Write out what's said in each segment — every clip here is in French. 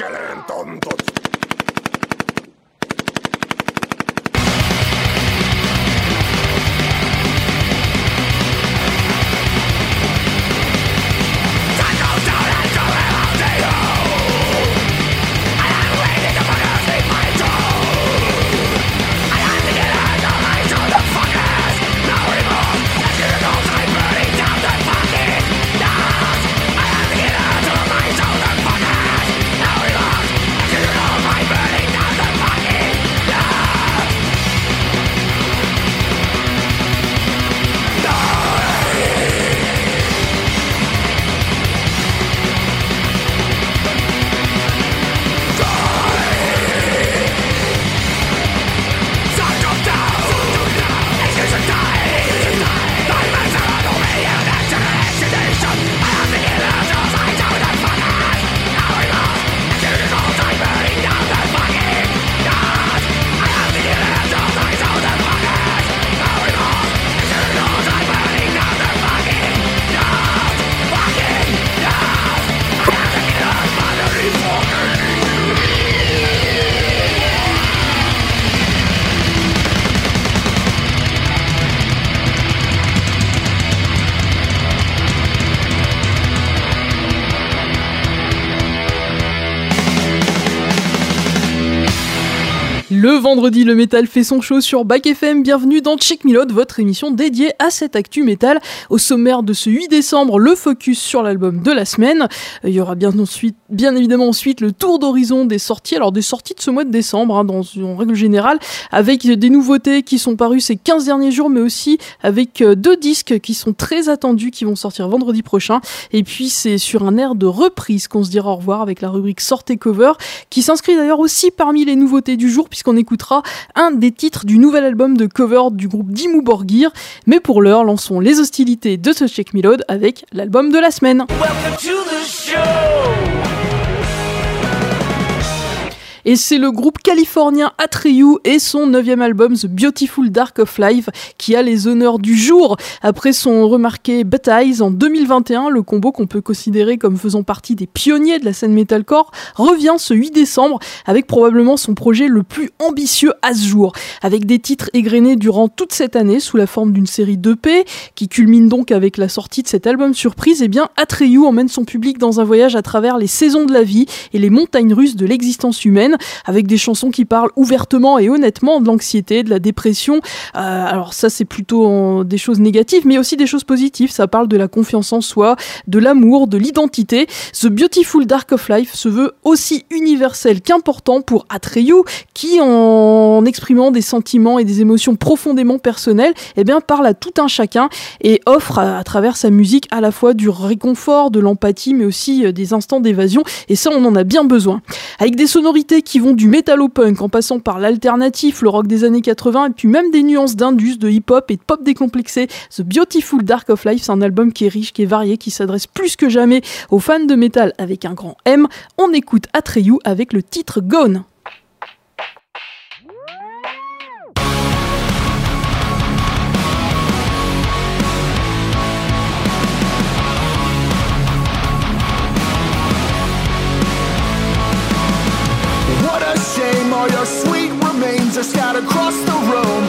Kelem tantot! Vendredi, le métal fait son show sur Back FM. Bienvenue dans Chick Milod, votre émission dédiée à cette actu métal. Au sommaire de ce 8 décembre, le focus sur l'album de la semaine. Il y aura bien, ensuite, bien évidemment ensuite le tour d'horizon des sorties. Alors des sorties de ce mois de décembre, hein, dans, en règle générale, avec des nouveautés qui sont parues ces 15 derniers jours, mais aussi avec euh, deux disques qui sont très attendus, qui vont sortir vendredi prochain. Et puis c'est sur un air de reprise qu'on se dira au revoir avec la rubrique Sortez Cover, qui s'inscrit d'ailleurs aussi parmi les nouveautés du jour, puisqu'on on un des titres du nouvel album de cover du groupe Dimmu Borgir. Mais pour l'heure, lançons les hostilités de ce Check Milode avec l'album de la semaine. Et c'est le groupe californien Atreyu et son neuvième album The Beautiful Dark of Life qui a les honneurs du jour. Après son remarqué Batailles en 2021, le combo qu'on peut considérer comme faisant partie des pionniers de la scène metalcore revient ce 8 décembre avec probablement son projet le plus ambitieux à ce jour. Avec des titres égrenés durant toute cette année sous la forme d'une série d'EP qui culmine donc avec la sortie de cet album surprise, et eh bien Atreyu emmène son public dans un voyage à travers les saisons de la vie et les montagnes russes de l'existence humaine avec des chansons qui parlent ouvertement et honnêtement de l'anxiété, de la dépression. Euh, alors ça, c'est plutôt des choses négatives, mais aussi des choses positives. Ça parle de la confiance en soi, de l'amour, de l'identité. The Beautiful Dark of Life se veut aussi universel qu'important pour Atreyu, qui en exprimant des sentiments et des émotions profondément personnelles, eh bien parle à tout un chacun et offre à, travers sa musique à la fois du réconfort, de l'empathie, mais aussi euh, des instants d'évasion. Et ça, on en a bien besoin. Avec des sonorités qui vont du metal au punk en passant par l'alternatif, le rock des années 80 et puis même des nuances d'indus, de hip-hop et de pop décomplexé. The Beautiful Dark of Life, c'est un album qui est riche, qui est varié, qui s'adresse plus que jamais aux fans de métal avec un grand M. On écoute Atreyu avec le titre Gone. All your sweet remains are scattered across the room.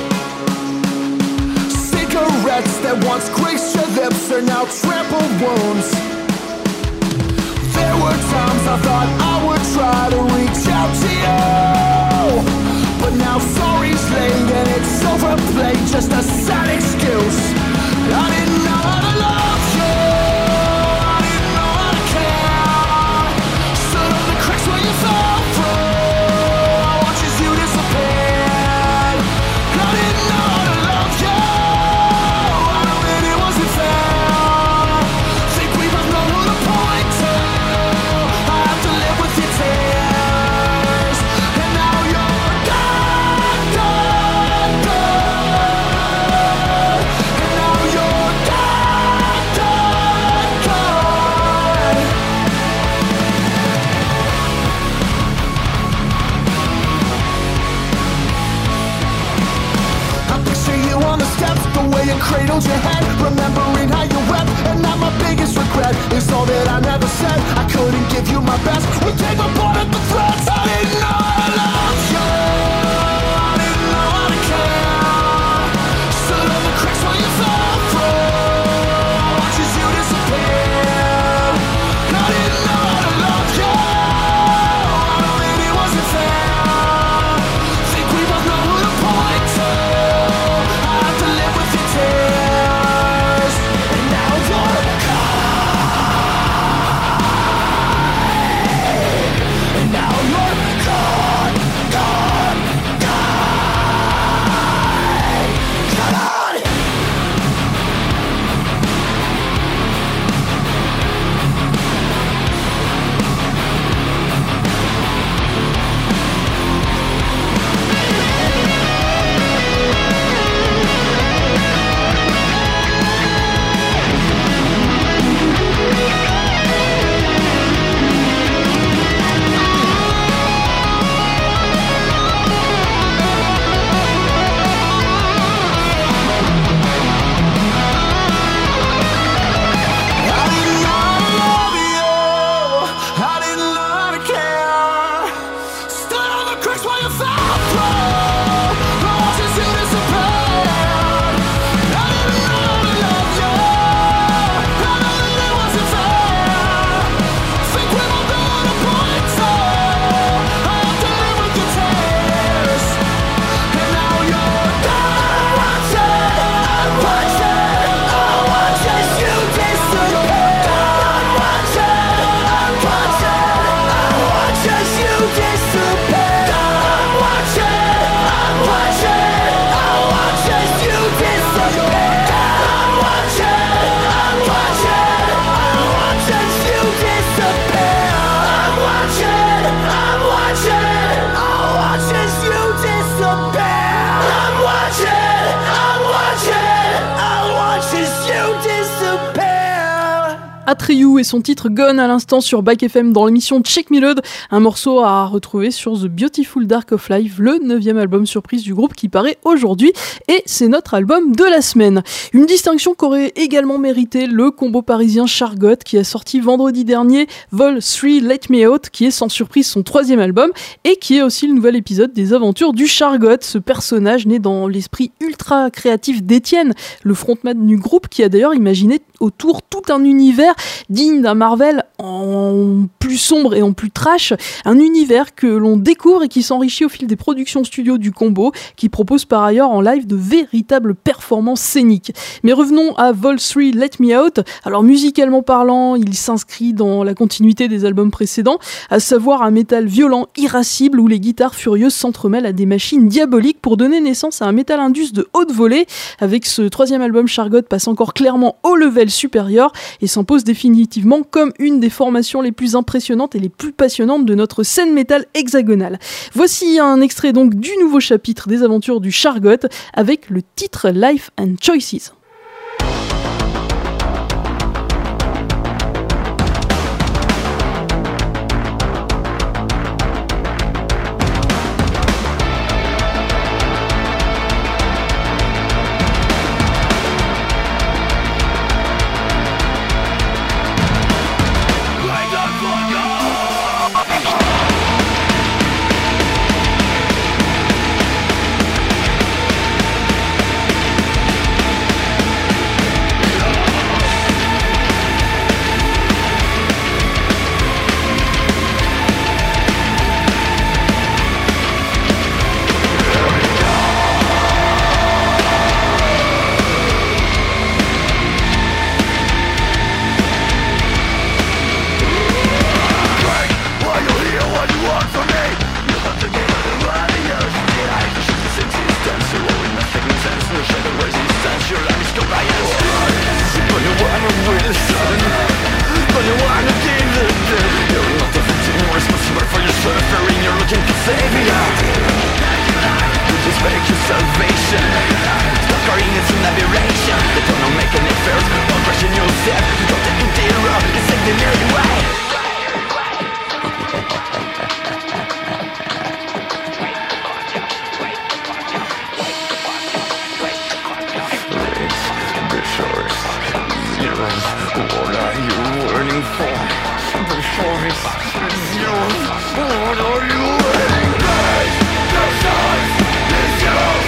Cigarettes that once graced your lips are now trampled wounds. There were times I thought I would try to reach out to you. But now sorry's late and it's overplayed, just a sad excuse. I didn't your head, remembering how you wept. And now my biggest regret is all that I never said. I couldn't give you my best. We take apart son titre Gone à l'instant sur Back FM dans l'émission Check Me Load, un morceau à retrouver sur The Beautiful Dark of Life, le neuvième album surprise du groupe qui paraît aujourd'hui, et c'est notre album de la semaine. Une distinction qu'aurait également mérité le combo parisien Chargot qui a sorti vendredi dernier Vol 3 Let Me Out, qui est sans surprise son troisième album, et qui est aussi le nouvel épisode des aventures du Chargot, ce personnage né dans l'esprit ultra créatif d'Étienne, le frontman du groupe qui a d'ailleurs imaginé autour tout un univers digne d'un en plus sombre et en plus trash, un univers que l'on découvre et qui s'enrichit au fil des productions studio du combo, qui propose par ailleurs en live de véritables performances scéniques. Mais revenons à Vol 3 Let Me Out. Alors musicalement parlant, il s'inscrit dans la continuité des albums précédents, à savoir un métal violent, irascible, où les guitares furieuses s'entremêlent à des machines diaboliques pour donner naissance à un métal indus de haute volée. Avec ce troisième album, Chargot passe encore clairement au level supérieur et s'impose définitivement comme une des formations les plus impressionnantes et les plus passionnantes de notre scène métal hexagonale. Voici un extrait donc du nouveau chapitre des aventures du Chargot avec le titre Life and Choices. then what are you waiting for? Before it's yours, what are you waiting for? This choice is yours.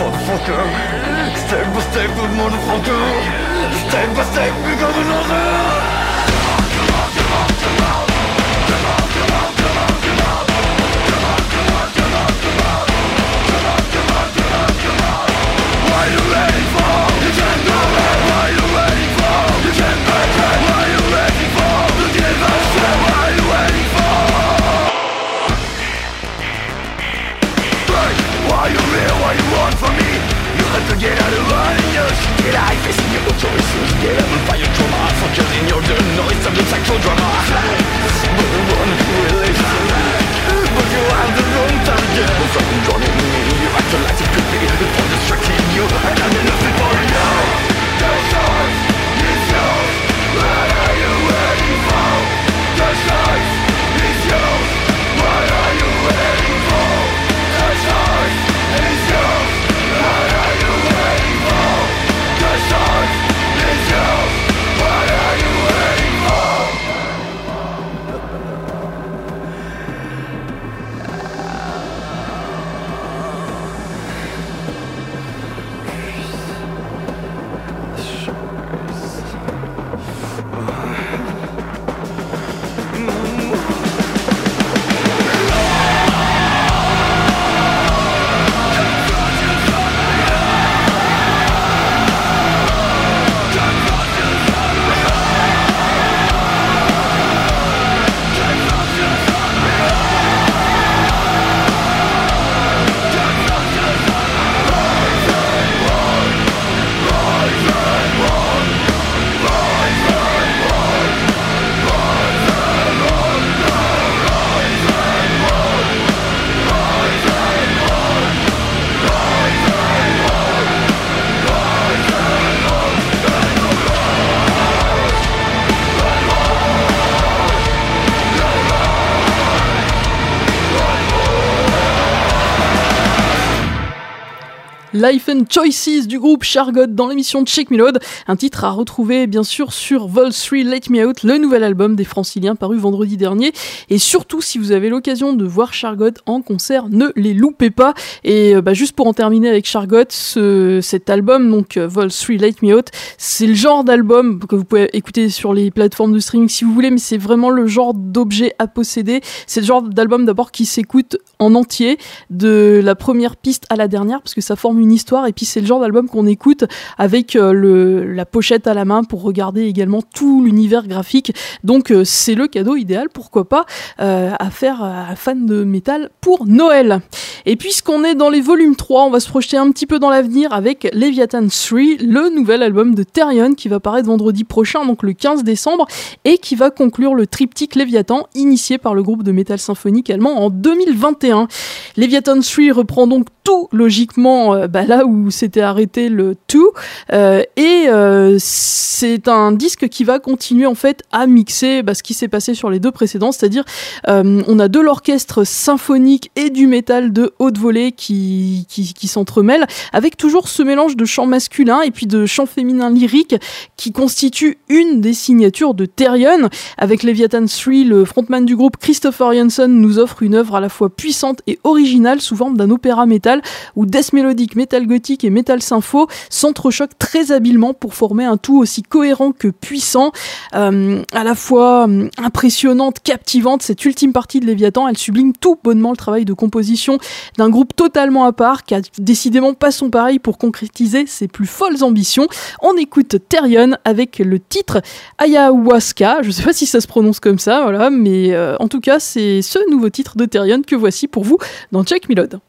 Motherfucker. Step by step, motherfucker. Step by step, become another. To get out of line and get out Facing your choices Get out and find your trauma Forgetting your the noise of the psychodrama But the one who to But you. have the wrong target Something drowning me You act like it could be For distracting you And I'm nothing for you The choice is yours What are Life and Choices du groupe Chargot dans l'émission Check Me Load, un titre à retrouver bien sûr sur Vol 3 Let Me Out, le nouvel album des franciliens paru vendredi dernier. Et surtout, si vous avez l'occasion de voir Chargot en concert, ne les loupez pas. Et euh, bah, juste pour en terminer avec Chargot, ce, cet album, donc euh, Vol 3 Let Me Out, c'est le genre d'album que vous pouvez écouter sur les plateformes de streaming si vous voulez, mais c'est vraiment le genre d'objet à posséder. C'est le genre d'album d'abord qui s'écoute en entier, de la première piste à la dernière, parce que ça forme une histoire. Et puis c'est le genre d'album qu'on écoute avec euh, le, la pochette à la main pour regarder également tout l'univers graphique. Donc euh, c'est le cadeau idéal, pourquoi pas, euh, à faire à fan de métal pour Noël. Et puisqu'on est dans les volumes 3, on va se projeter un petit peu dans l'avenir avec Leviathan 3, le nouvel album de Therion qui va paraître vendredi prochain, donc le 15 décembre, et qui va conclure le triptyque Leviathan initié par le groupe de métal symphonique allemand en 2021. Leviathan 3 reprend donc tout logiquement euh, bah, là où s'était arrêté le 2 euh, et euh, c'est un disque qui va continuer en fait à mixer bah, ce qui s'est passé sur les deux précédents, c'est-à-dire euh, on a de l'orchestre symphonique et du métal de haute volée qui, qui, qui s'entremêlent avec toujours ce mélange de chant masculin et puis de chant féminin lyrique qui constitue une des signatures de Therion. Avec Leviathan 3, le frontman du groupe Christopher Janssen nous offre une œuvre à la fois puissante et originale sous forme d'un opéra métal où death mélodique, métal gothique et métal sympho s'entrechoquent très habilement pour former un tout aussi cohérent que puissant, euh, à la fois euh, impressionnante, captivante. Cette ultime partie de Léviathan, elle sublime tout bonnement le travail de composition d'un groupe totalement à part qui a décidément pas son pareil pour concrétiser ses plus folles ambitions. On écoute Therion avec le titre Ayahuasca. Je sais pas si ça se prononce comme ça, voilà, mais euh, en tout cas, c'est ce nouveau titre de Therion que voici pour vous dans Check Milod.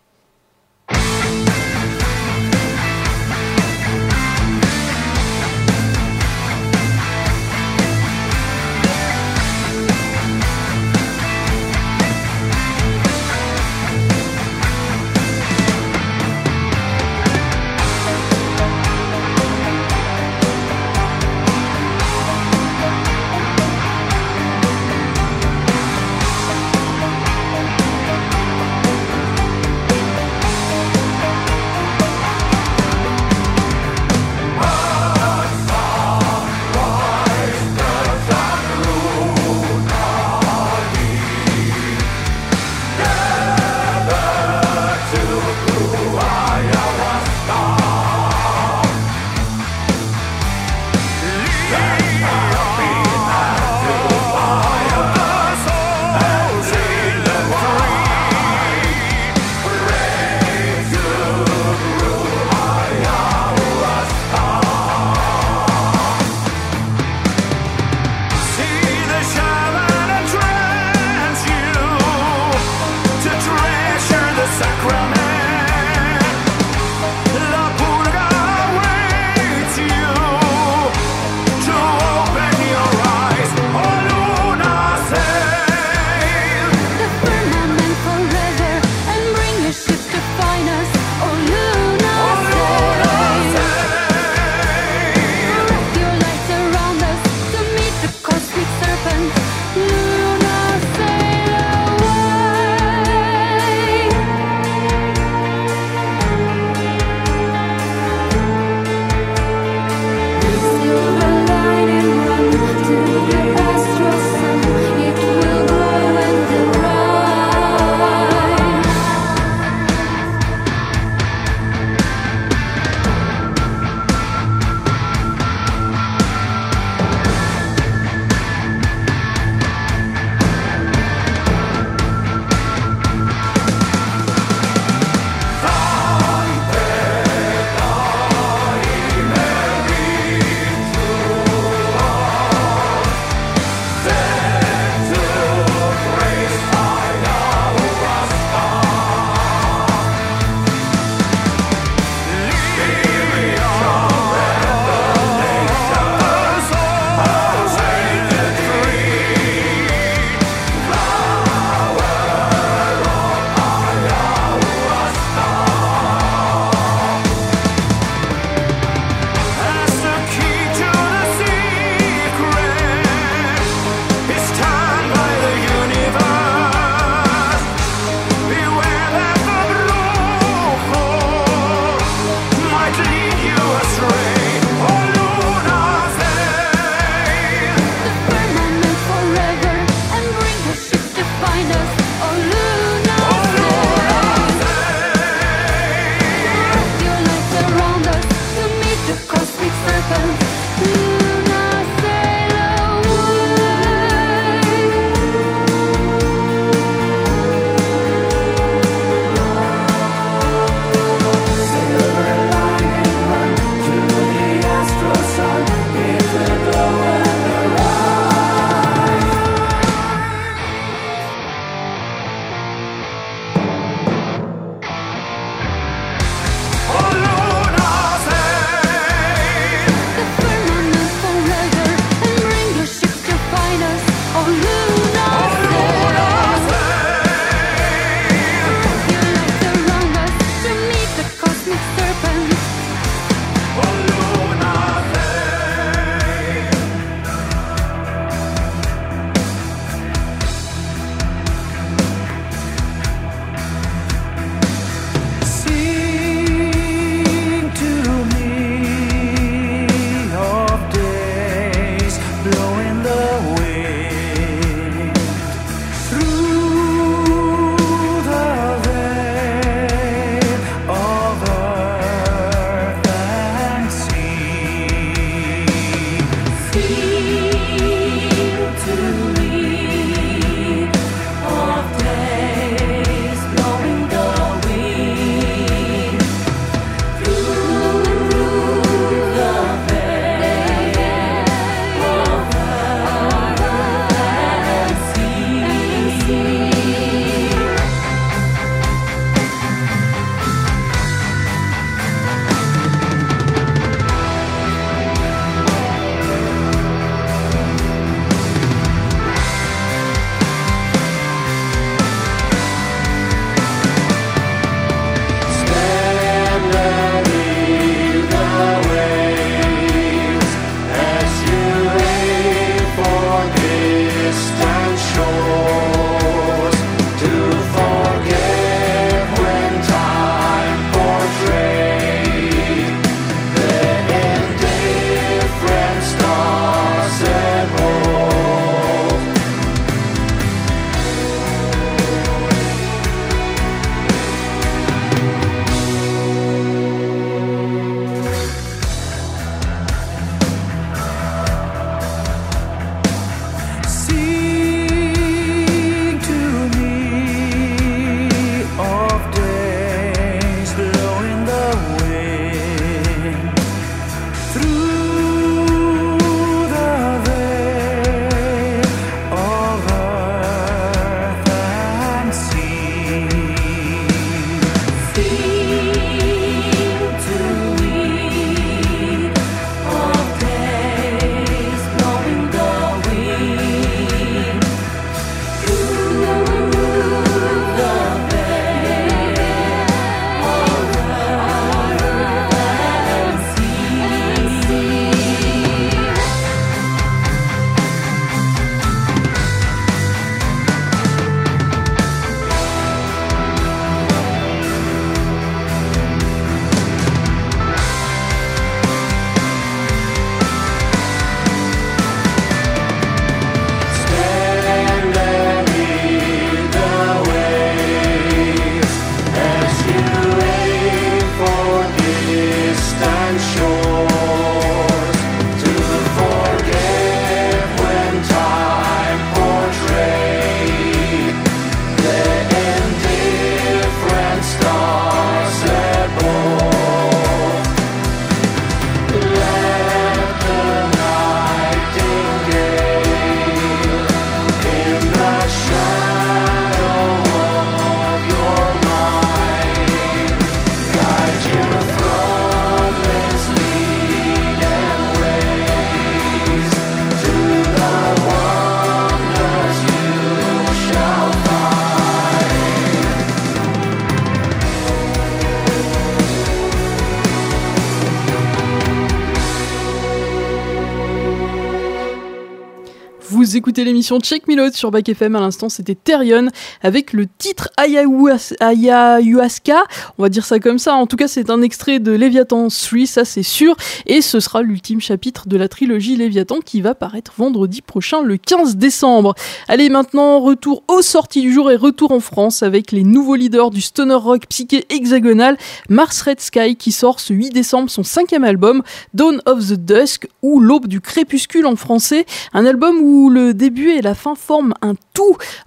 Vous écoutez l'émission Check Out sur Back FM. À l'instant, c'était Therion avec le titre Ayahuasca. On va dire ça comme ça. En tout cas, c'est un extrait de Léviathan 3, ça c'est sûr. Et ce sera l'ultime chapitre de la trilogie Léviathan qui va paraître vendredi prochain, le 15 décembre. Allez, maintenant, retour aux sorties du jour et retour en France avec les nouveaux leaders du stoner rock psyché hexagonal, Mars Red Sky, qui sort ce 8 décembre son cinquième album, Dawn of the Dusk, ou L'aube du crépuscule en français. Un album où le début et la fin forment un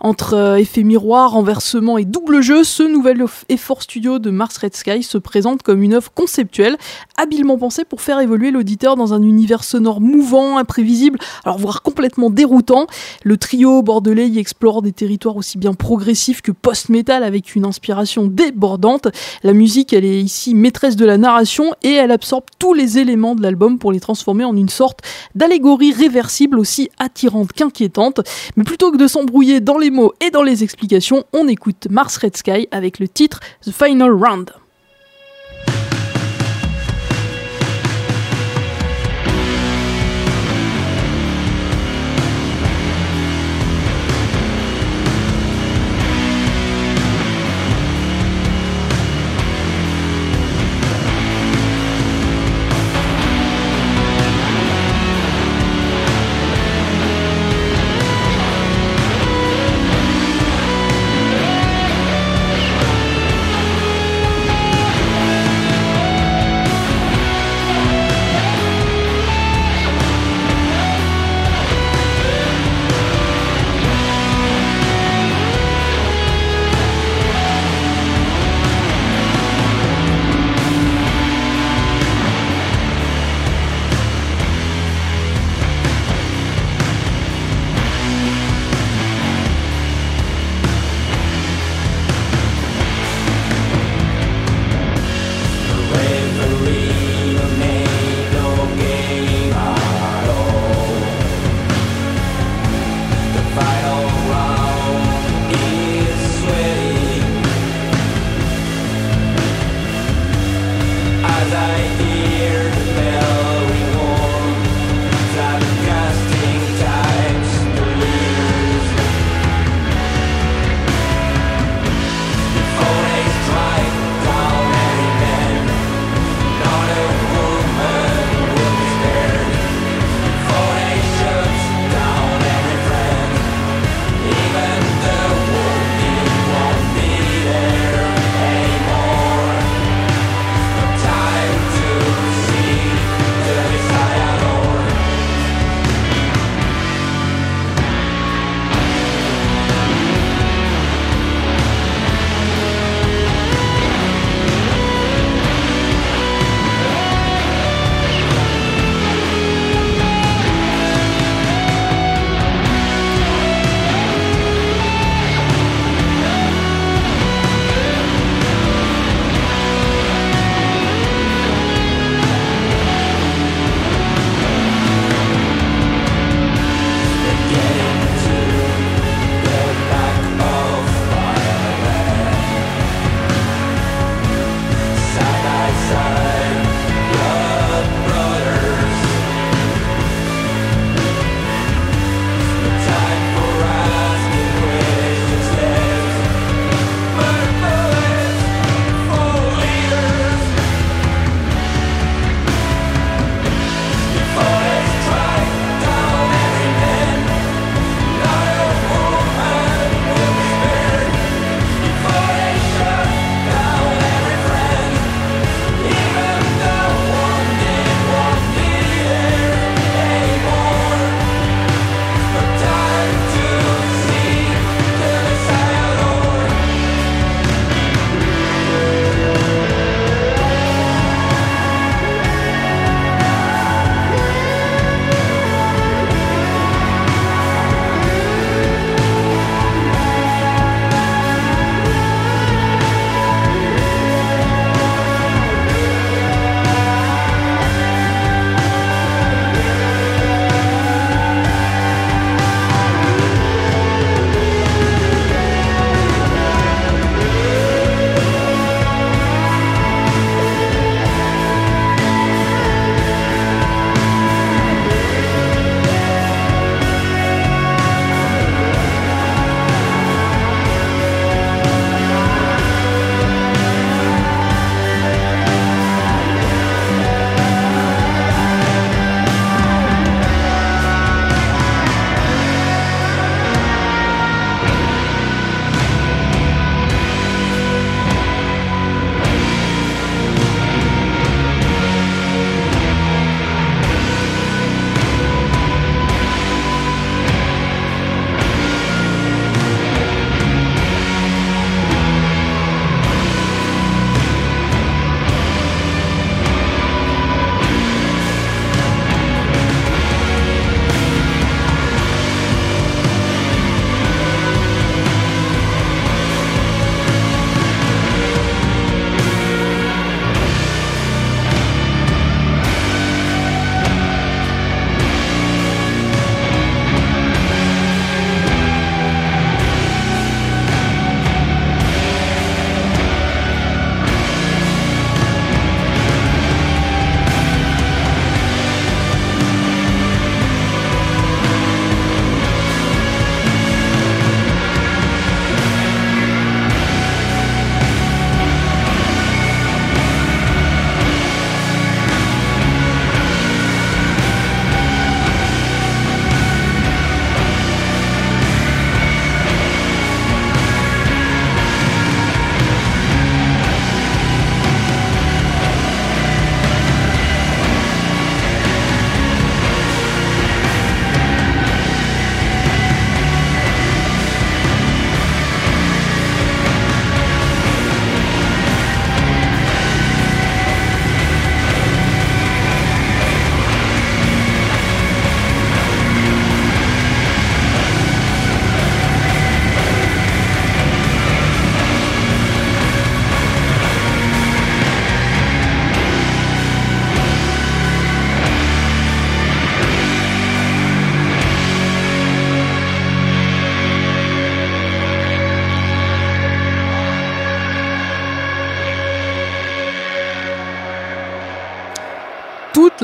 entre euh, effet miroir, renversement et double jeu. Ce nouvel effort studio de Mars Red Sky se présente comme une œuvre conceptuelle, habilement pensée pour faire évoluer l'auditeur dans un univers sonore mouvant, imprévisible, alors voire complètement déroutant. Le trio bordelais y explore des territoires aussi bien progressifs que post-metal avec une inspiration débordante. La musique, elle est ici maîtresse de la narration et elle absorbe tous les éléments de l'album pour les transformer en une sorte d'allégorie réversible aussi attirante qu'inquiétante. Mais plutôt que de s'embrouiller dans les mots et dans les explications, on écoute Mars Red Sky avec le titre The Final Round.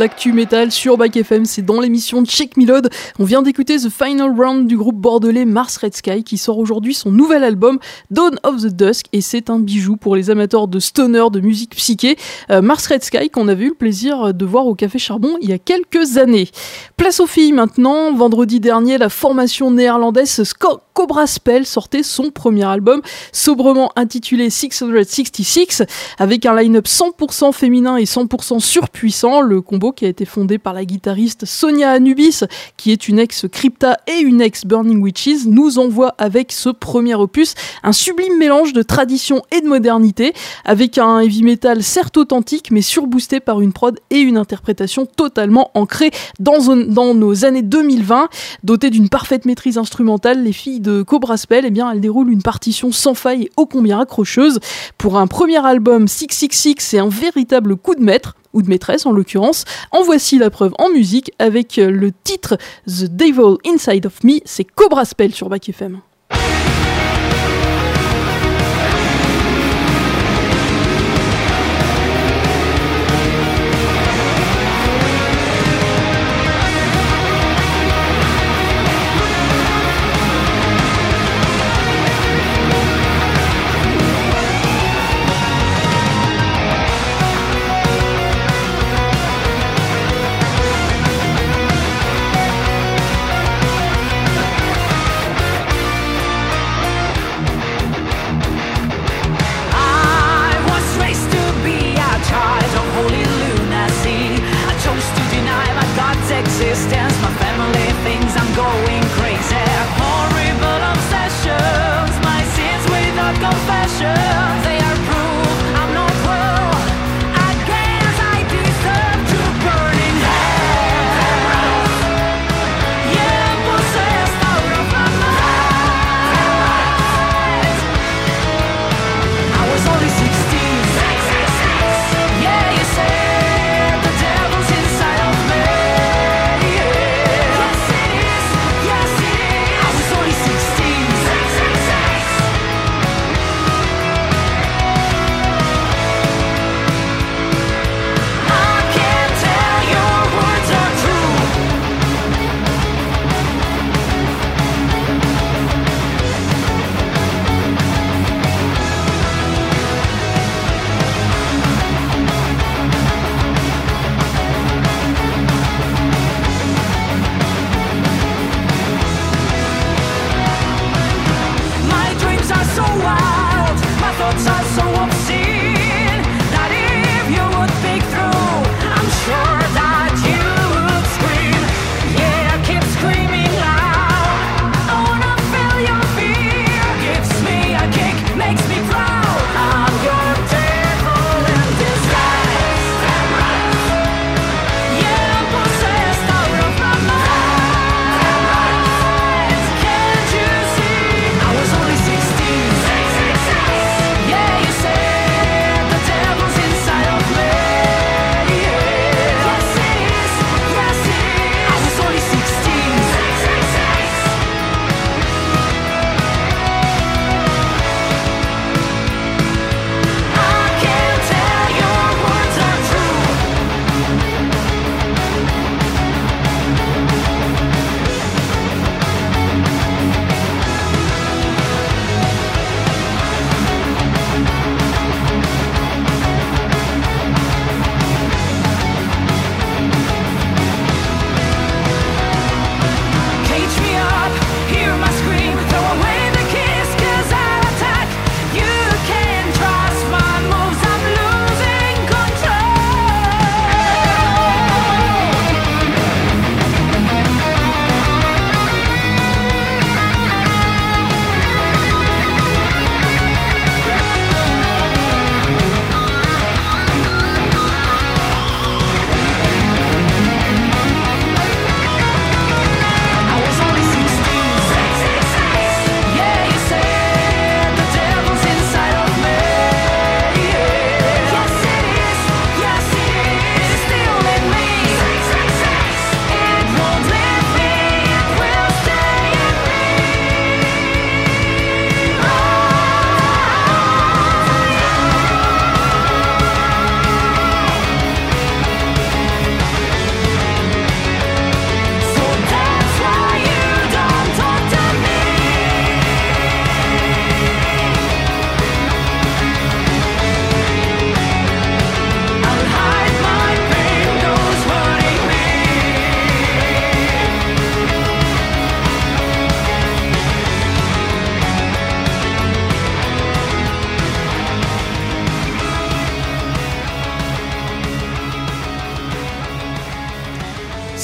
L'actu métal sur Back FM. C'est dans l'émission Check Milod. On vient d'écouter The Final Round du groupe bordelais Mars Red Sky qui sort aujourd'hui son nouvel album Dawn of the Dusk et c'est un bijou pour les amateurs de stoner, de musique psyché. Euh, Mars Red Sky qu'on avait eu le plaisir de voir au Café Charbon il y a quelques années. Place aux filles maintenant. Vendredi dernier, la formation néerlandaise Cobra Spell sortait son premier album sobrement intitulé 666 avec un line-up 100% féminin et 100% surpuissant, le combo qui a été fondé par la guitariste Sonia Anubis, qui est une ex-Crypta et une ex-Burning Witches, nous envoie avec ce premier opus un sublime mélange de tradition et de modernité, avec un heavy metal certes authentique, mais surboosté par une prod et une interprétation totalement ancrée dans, nos années 2020. Dotées d'une parfaite maîtrise instrumentale, les filles de Cobra Spell, eh bien, elles déroulent une partition sans faille et ô combien accrocheuse. Pour un premier album 666, c'est un véritable coup de maître ou de maîtresse en l'occurrence. En voici la preuve en musique avec le titre The Devil Inside of Me, c'est Cobra Spell sur Back FM.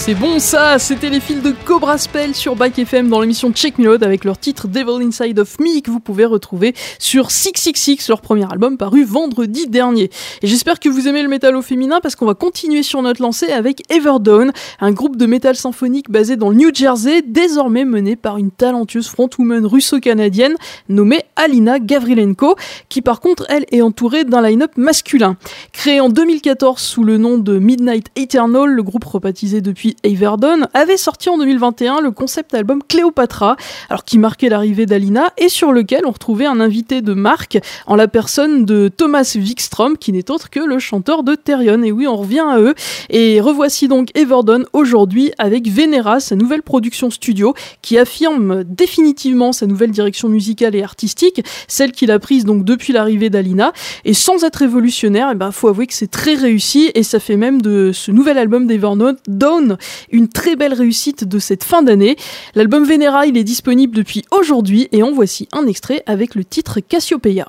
C'est bon ça C'était les fils de Cobra Spell sur Bike FM dans l'émission Check Me Out avec leur titre Devil Inside of Me que vous pouvez retrouver sur 666, leur premier album paru vendredi dernier. Et j'espère que vous aimez le métal au féminin parce qu'on va continuer sur notre lancée avec Everdawn, un groupe de métal symphonique basé dans le New Jersey, désormais mené par une talentueuse frontwoman russo-canadienne nommée Alina Gavrilenko, qui par contre elle est entourée d'un line-up masculin. Créé en 2014 sous le nom de Midnight Eternal, le groupe rebaptisé depuis Everdawn, avait sorti en 2021 le concept album Cléopatra, alors qui marquait l'arrivée d'Alina et sur lequel on retrouvait un invité de marque en la personne de Thomas Wikstrom, qui n'est autre que le chanteur de Therion. Et oui, on revient à eux. Et revoici donc Everdawn aujourd'hui avec Venera, sa nouvelle production studio, qui affirme définitivement sa nouvelle direction musicale et artistique, celle qu'il a prise donc depuis l'arrivée d'Alina. Et sans être révolutionnaire, il eh ben, faut avouer que c'est très réussi et ça fait même de ce nouvel album d'Everdawn Dawn, une très belle réussite de cette fin d'année. L'album Venera, il est disponible depuis aujourd'hui et en voici un extrait avec le titre Cassiopeia.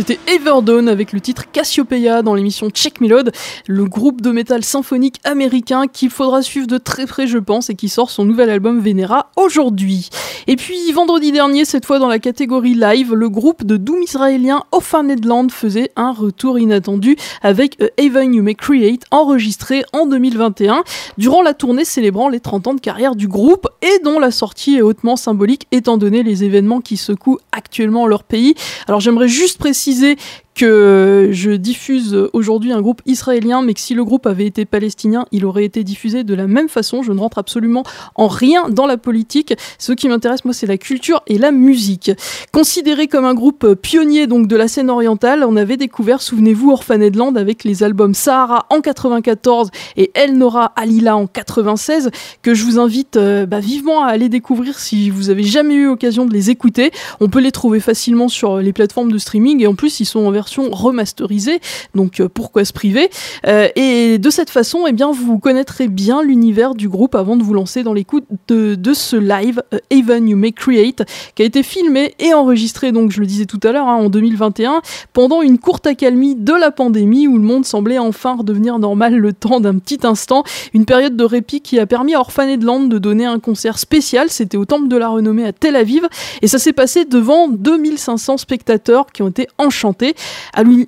C'était Everdawn avec le titre Cassiopeia dans l'émission Check Melod, le groupe de métal symphonique américain qu'il faudra suivre de très près je pense et qui sort son nouvel album Venera aujourd'hui. Et puis vendredi dernier, cette fois dans la catégorie live, le groupe de doom israélien Orphaned faisait un retour inattendu avec A You May Create enregistré en 2021 durant la tournée célébrant les 30 ans de carrière du groupe et dont la sortie est hautement symbolique étant donné les événements qui secouent actuellement leur pays. Alors j'aimerais juste préciser musée que je diffuse aujourd'hui un groupe israélien, mais que si le groupe avait été palestinien, il aurait été diffusé de la même façon. Je ne rentre absolument en rien dans la politique. Ce qui m'intéresse, moi, c'est la culture et la musique. Considéré comme un groupe pionnier donc de la scène orientale, on avait découvert, souvenez-vous, Orphaned Land avec les albums Sahara en 94 et El Nora Alila en 96, que je vous invite euh, bah, vivement à aller découvrir si vous avez jamais eu l'occasion de les écouter. On peut les trouver facilement sur les plateformes de streaming et en plus, ils sont en remasterisée, donc euh, pourquoi se priver euh, Et de cette façon, eh bien, vous connaîtrez bien l'univers du groupe avant de vous lancer dans l'écoute de, de, ce live euh, Even You May Create, qui a été filmé et enregistré, donc je le disais tout à l'heure, hein, en 2021, pendant une courte accalmie de la pandémie où le monde semblait enfin redevenir normal le temps d'un petit instant, une période de répit qui a permis à Orphaned Land de donner un concert spécial, c'était au Temple de la Renommée à Tel Aviv, et ça s'est passé devant 2500 spectateurs qui ont été enchantés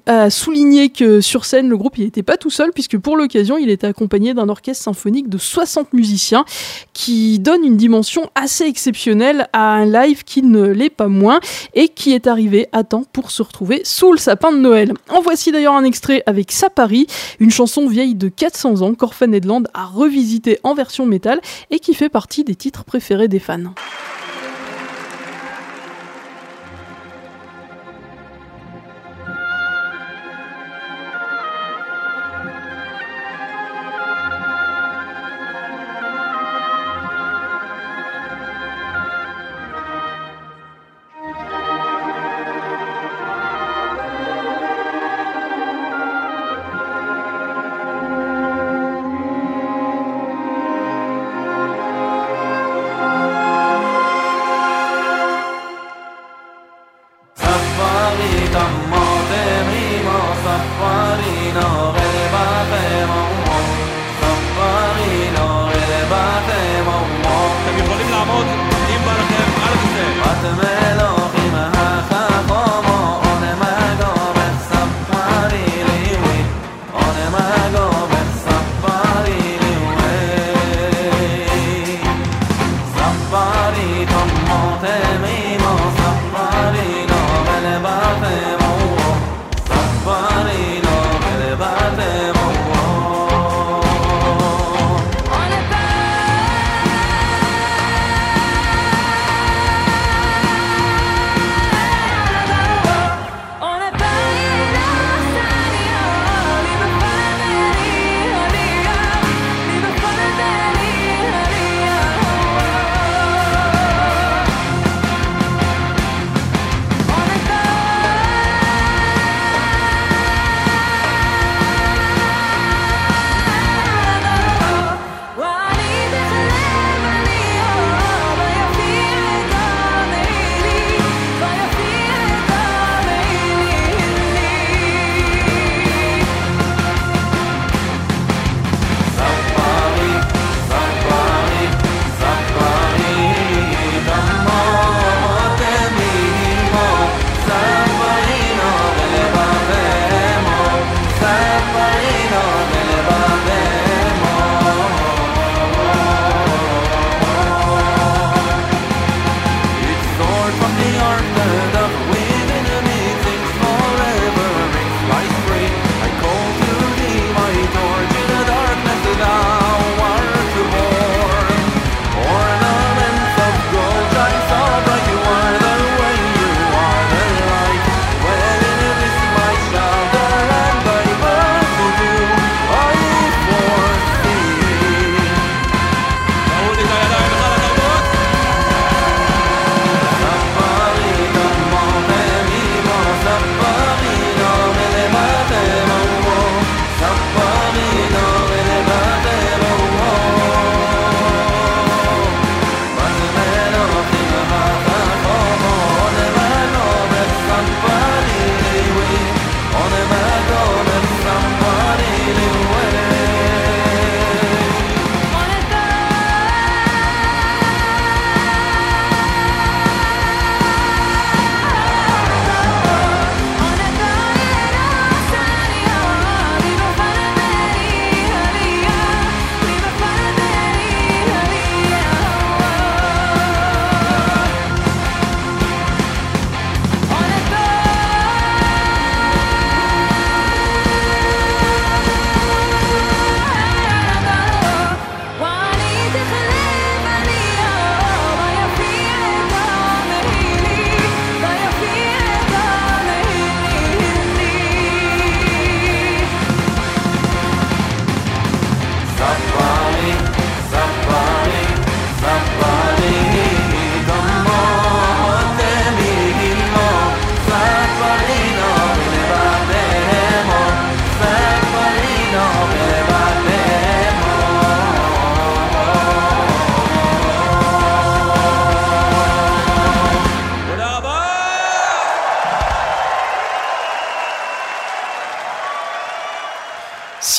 a, souligné que sur scène, le groupe n'était pas tout seul, puisque pour l'occasion, il était accompagné d'un orchestre symphonique de 60 musiciens, qui donne une dimension assez exceptionnelle à un live qui ne l'est pas moins, et qui est arrivé à temps pour se retrouver sous le sapin de Noël. En voici d'ailleurs un extrait avec Sapari, une chanson vieille de 400 ans qu'Orphan Edland a revisité en version métal et qui fait partie des titres préférés des fans.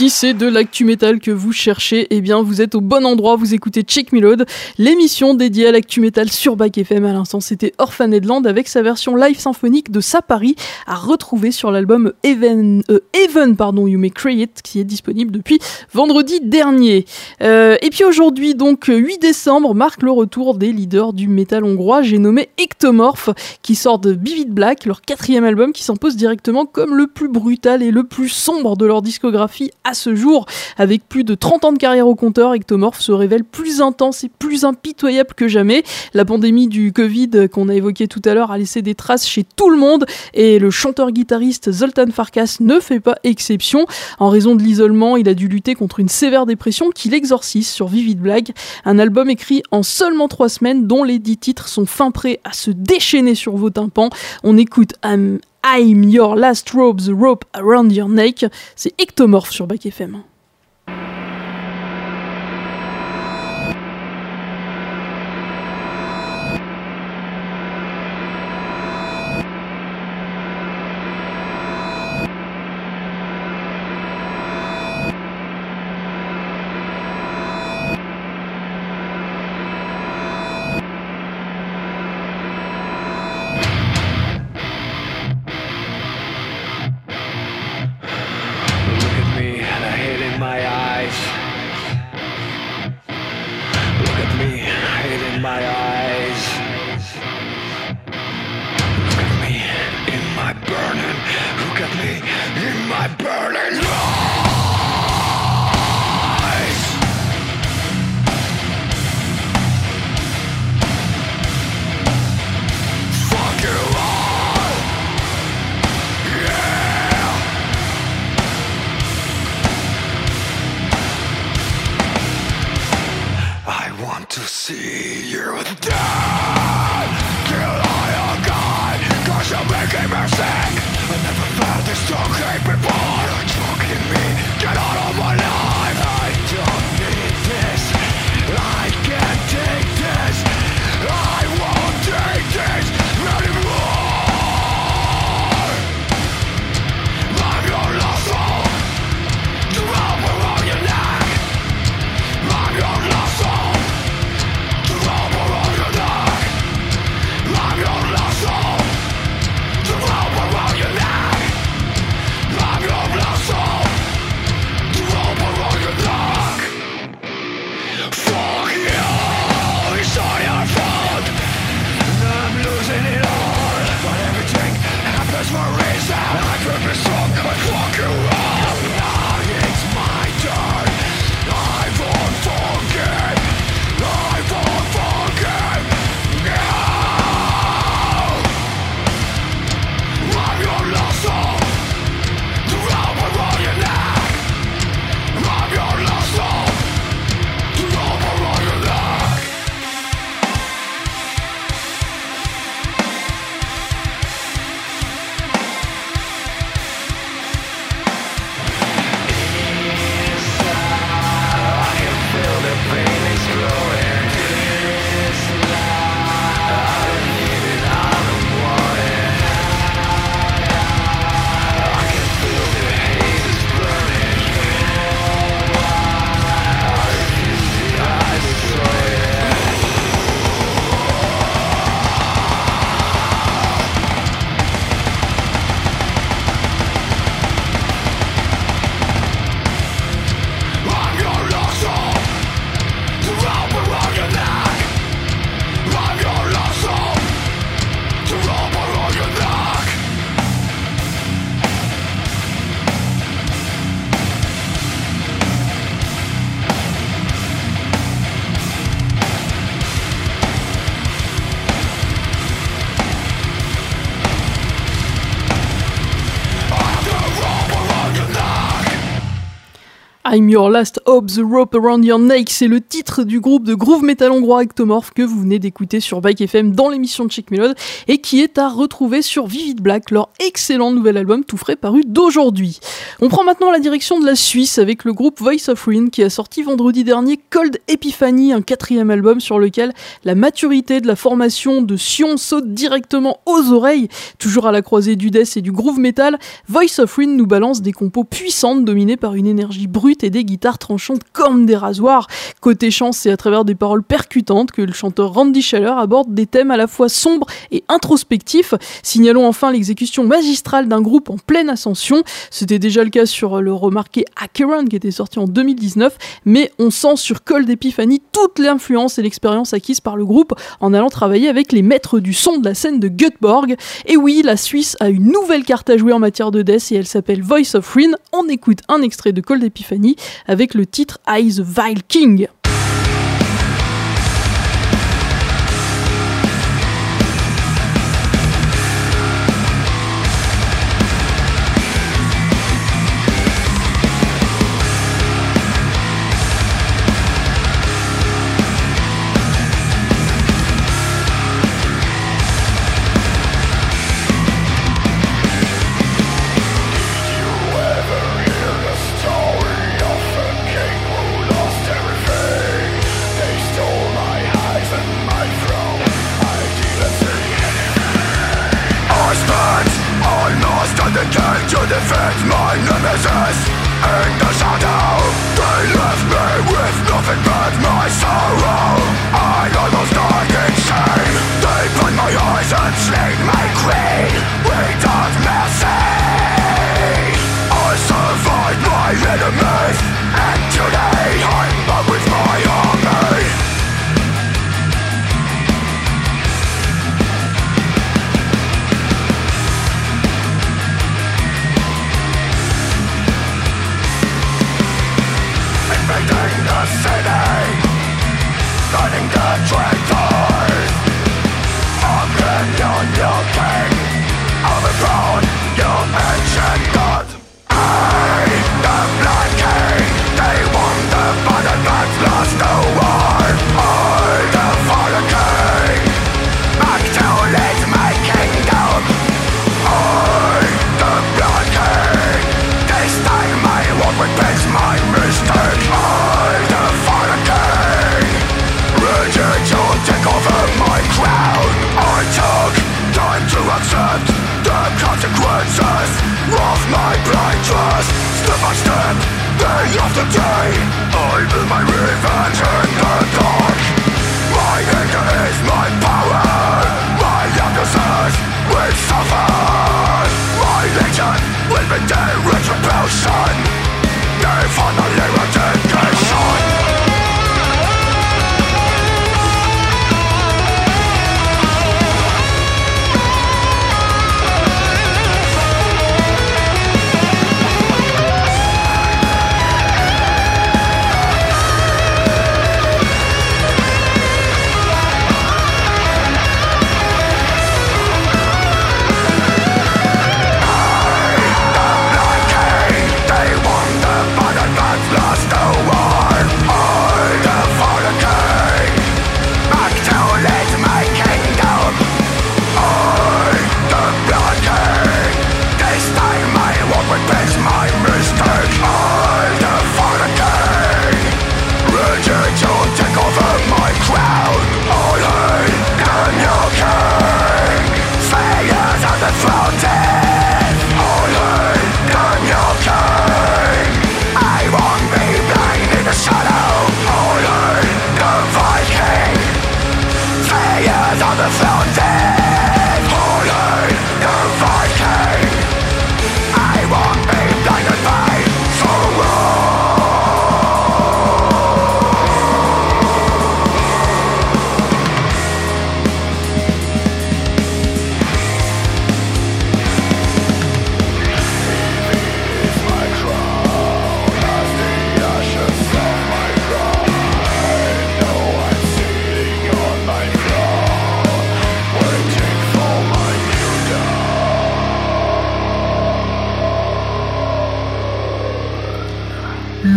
Si c'est de l'actu métal que vous cherchez, eh bien vous êtes au bon endroit, vous écoutez Check Me Load, l'émission dédiée à l'actu métal sur Back FM. À l'instant, c'était Orphanedland avec sa version live symphonique de Sapari à retrouver sur l'album Even, euh, Even pardon, You May Create qui est disponible depuis vendredi dernier. Euh, et puis aujourd'hui, donc 8 décembre, marque le retour des leaders du métal hongrois. J'ai nommé Ectomorph qui sort de Vivid Black, leur quatrième album qui s'impose directement comme le plus brutal et le plus sombre de leur discographie ce jour. Avec plus de 30 ans de carrière au compteur, Ectomorph se révèle plus intense et plus impitoyable que jamais. La pandémie du Covid qu'on a évoqué tout à l'heure a laissé des traces chez tout le monde et le chanteur-guitariste Zoltan Farkas ne fait pas exception. En raison de l'isolement, il a dû lutter contre une sévère dépression qu'il exorcise sur Vivid Black, un album écrit en seulement trois semaines dont les dix titres sont fin prêts à se déchaîner sur vos tympans. On écoute I'm Your Last Rope, The Rope Around Your Neck. C'est Ectomorph sur Back FM. I'm Your Last The Rope Around Your Neck, c'est le titre du groupe de groove metal hongrois Ectomorph que vous venez d'écouter sur Bike FM dans l'émission de Chick Melody et qui est à retrouver sur Vivid Black, leur excellent nouvel album tout frais paru d'aujourd'hui. On prend maintenant la direction de la Suisse avec le groupe Voice of Ruin qui a sorti vendredi dernier Cold Epiphany, un quatrième album sur lequel la maturité de la formation de Sion saute directement aux oreilles. Toujours à la croisée du death et du groove metal, Voice of Ruin nous balance des compos puissantes dominées par une énergie brute et des guitares tranchantes comme des rasoirs. Côté chant, c'est à travers des paroles percutantes que le chanteur Randy Scheller aborde des thèmes à la fois sombres et introspectifs. Signalons enfin l'exécution magistrale d'un groupe en pleine ascension. C'était déjà le cas sur le remarqué Acheron qui était sorti en 2019, mais on sent sur Cold Epiphany toute l'influence et l'expérience acquise par le groupe en allant travailler avec les maîtres du son de la scène de Göteborg. Et oui, la Suisse a une nouvelle carte à jouer en matière de death et elle s'appelle Voice of Ruin. On écoute un extrait de Cold Epiphany avec le titre Eyes Vile King. Infinite retribution They found the liberty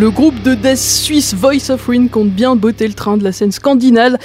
Le groupe de death suisse Voice of Ruin compte bien botter le train de la scène scandinave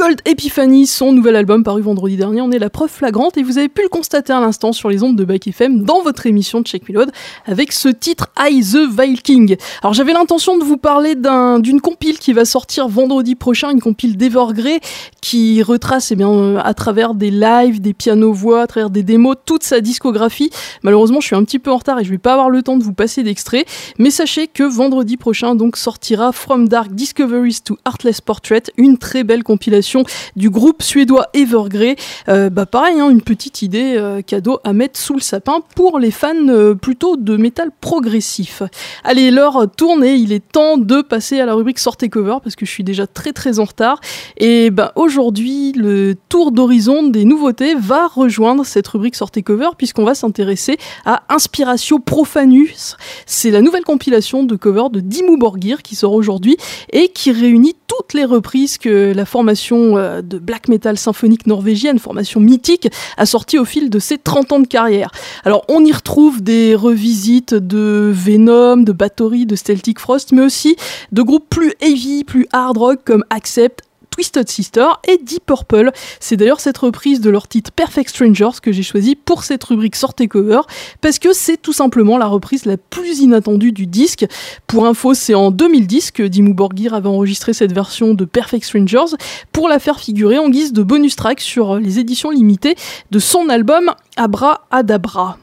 Cold Epiphany, son nouvel album paru vendredi dernier, on est la preuve flagrante et vous avez pu le constater à l'instant sur les ondes de Back FM dans votre émission de Check Melode avec ce titre I the Viking. Alors j'avais l'intention de vous parler d'une compile qui va sortir vendredi prochain, une compile d'Evergrey qui retrace eh bien, euh, à travers des lives, des pianos-voix, à travers des démos, toute sa discographie. Malheureusement je suis un petit peu en retard et je vais pas avoir le temps de vous passer d'extrait, mais sachez que vendredi prochain donc sortira From Dark Discoveries to Artless Portrait, une très belle compilation du groupe suédois Evergrey. Euh, bah pareil, hein, une petite idée euh, cadeau à mettre sous le sapin pour les fans euh, plutôt de métal progressif. Allez, l'heure tourne et il est temps de passer à la rubrique sortez cover parce que je suis déjà très très en retard. Et bah aujourd'hui, le tour d'horizon des nouveautés va rejoindre cette rubrique sortez cover puisqu'on va s'intéresser à Inspiratio Profanus. C'est la nouvelle compilation de cover de Dimmu Borgir qui sort aujourd'hui et qui réunit toutes les reprises que la formation euh, de black metal symphonique norvégienne, formation mythique, a sorti au fil de ses 30 ans de carrière. Alors on y retrouve des revisites de Venom, de Bathory, de Celtic Frost, mais aussi de groupes plus heavy, plus hard rock comme Accept, Twisted Sister et Deep Purple. C'est d'ailleurs cette reprise de leur titre Perfect Strangers que j'ai choisi pour cette rubrique Sortez Cover parce que c'est tout simplement la reprise la plus inattendue du disque. Pour info, c'est en 2010 que Dimmu Borgir avait enregistré cette version de Perfect Strangers pour la faire figurer en guise de bonus track sur les éditions limitées de son album Abra Adabra.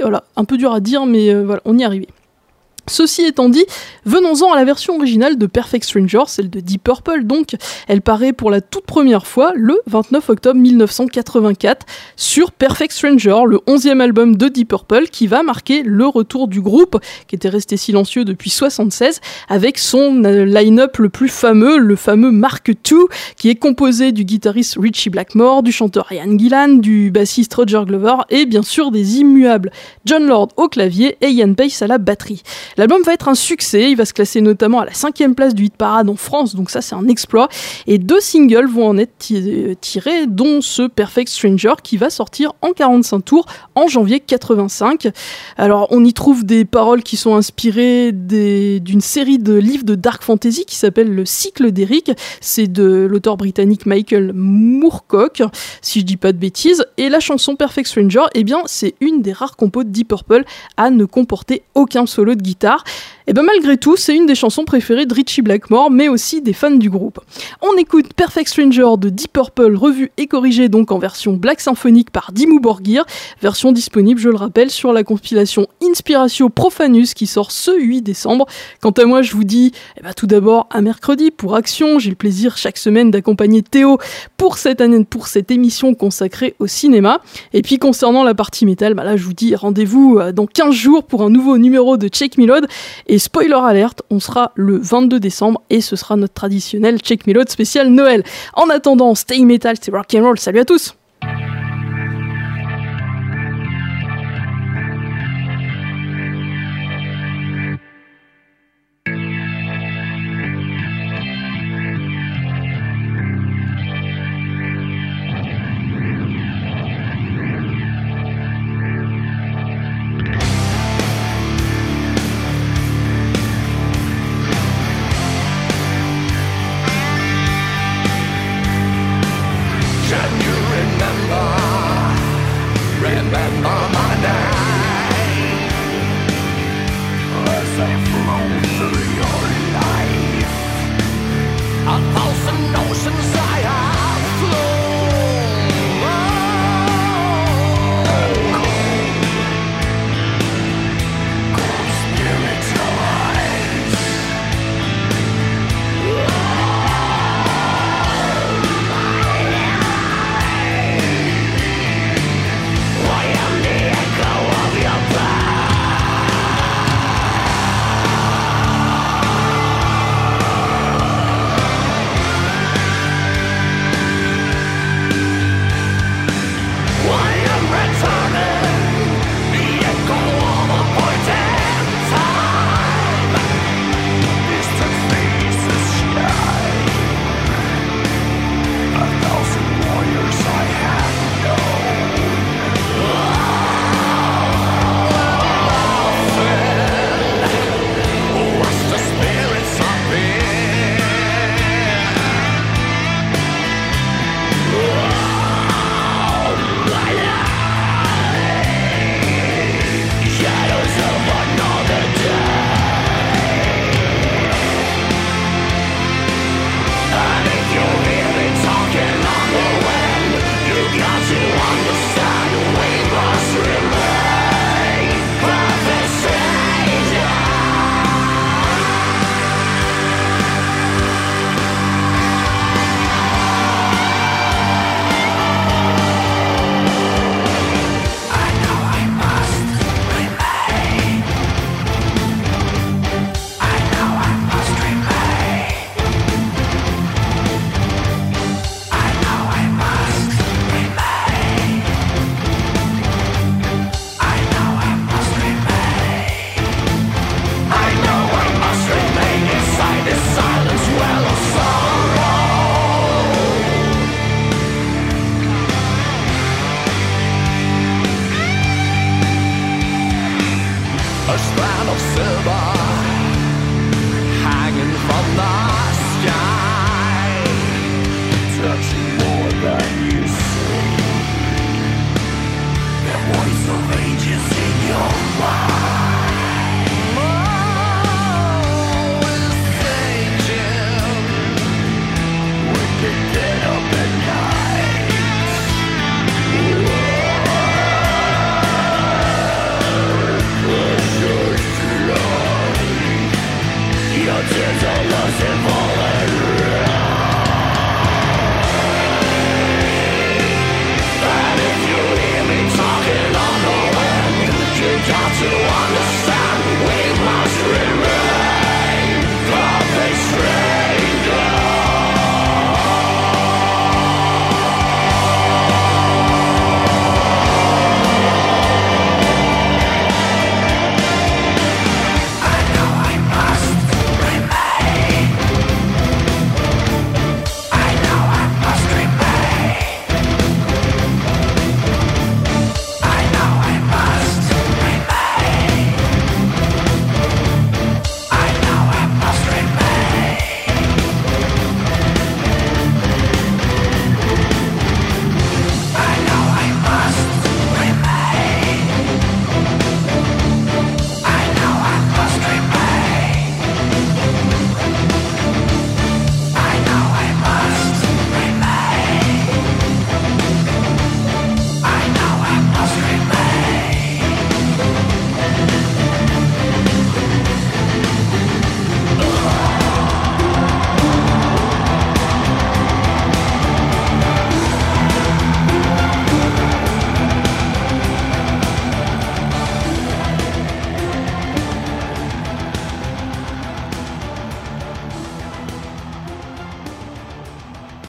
Voilà, un peu dur à dire, mais euh, voilà, on y est arrivé. Ceci étant dit, venons-en à la version originale de Perfect Stranger, celle de Deep Purple donc. Elle paraît pour la toute première fois le 29 octobre 1984 sur Perfect Stranger, le 11e album de Deep Purple qui va marquer le retour du groupe qui était resté silencieux depuis 76 avec son euh, line-up le plus fameux, le fameux Mark II qui est composé du guitariste Richie Blackmore, du chanteur Ian Gillan, du bassiste Roger Glover et bien sûr des immuables John Lord au clavier et Ian Pace à la batterie. L'album va être un succès, il va se classer notamment à la cinquième place du hit parade en France, donc ça c'est un exploit. Et deux singles vont en être tirés, dont ce Perfect Stranger qui va sortir en 45 tours en janvier 85. Alors on y trouve des paroles qui sont inspirées d'une série de livres de dark fantasy qui s'appelle Le cycle d'Eric. C'est de l'auteur britannique Michael Moorcock, si je dis pas de bêtises. Et la chanson Perfect Stranger, eh bien c'est une des rares compos de Deep Purple à ne comporter aucun solo de guitare tard et bien malgré tout, c'est une des chansons préférées de Richie Blackmore, mais aussi des fans du groupe. On écoute Perfect Stranger de Deep Purple, revue et corrigée donc en version black symphonique par Dimmu Borgir, version disponible, je le rappelle, sur la compilation Inspiratio Profanus qui sort ce 8 décembre. Quant à moi, je vous dis, eh ben, tout d'abord un mercredi pour Action. J'ai le plaisir chaque semaine d'accompagner Théo pour cette émission consacrée au cinéma. Et puis concernant la partie métal, bah là je vous dis rendez-vous euh, dans 15 jours pour un nouveau numéro de Check Me et spoiler alerte, on sera le 22 décembre et ce sera notre traditionnel Check Me spécial Noël. En attendant, stay metal, c'est rock roll. Salut à tous.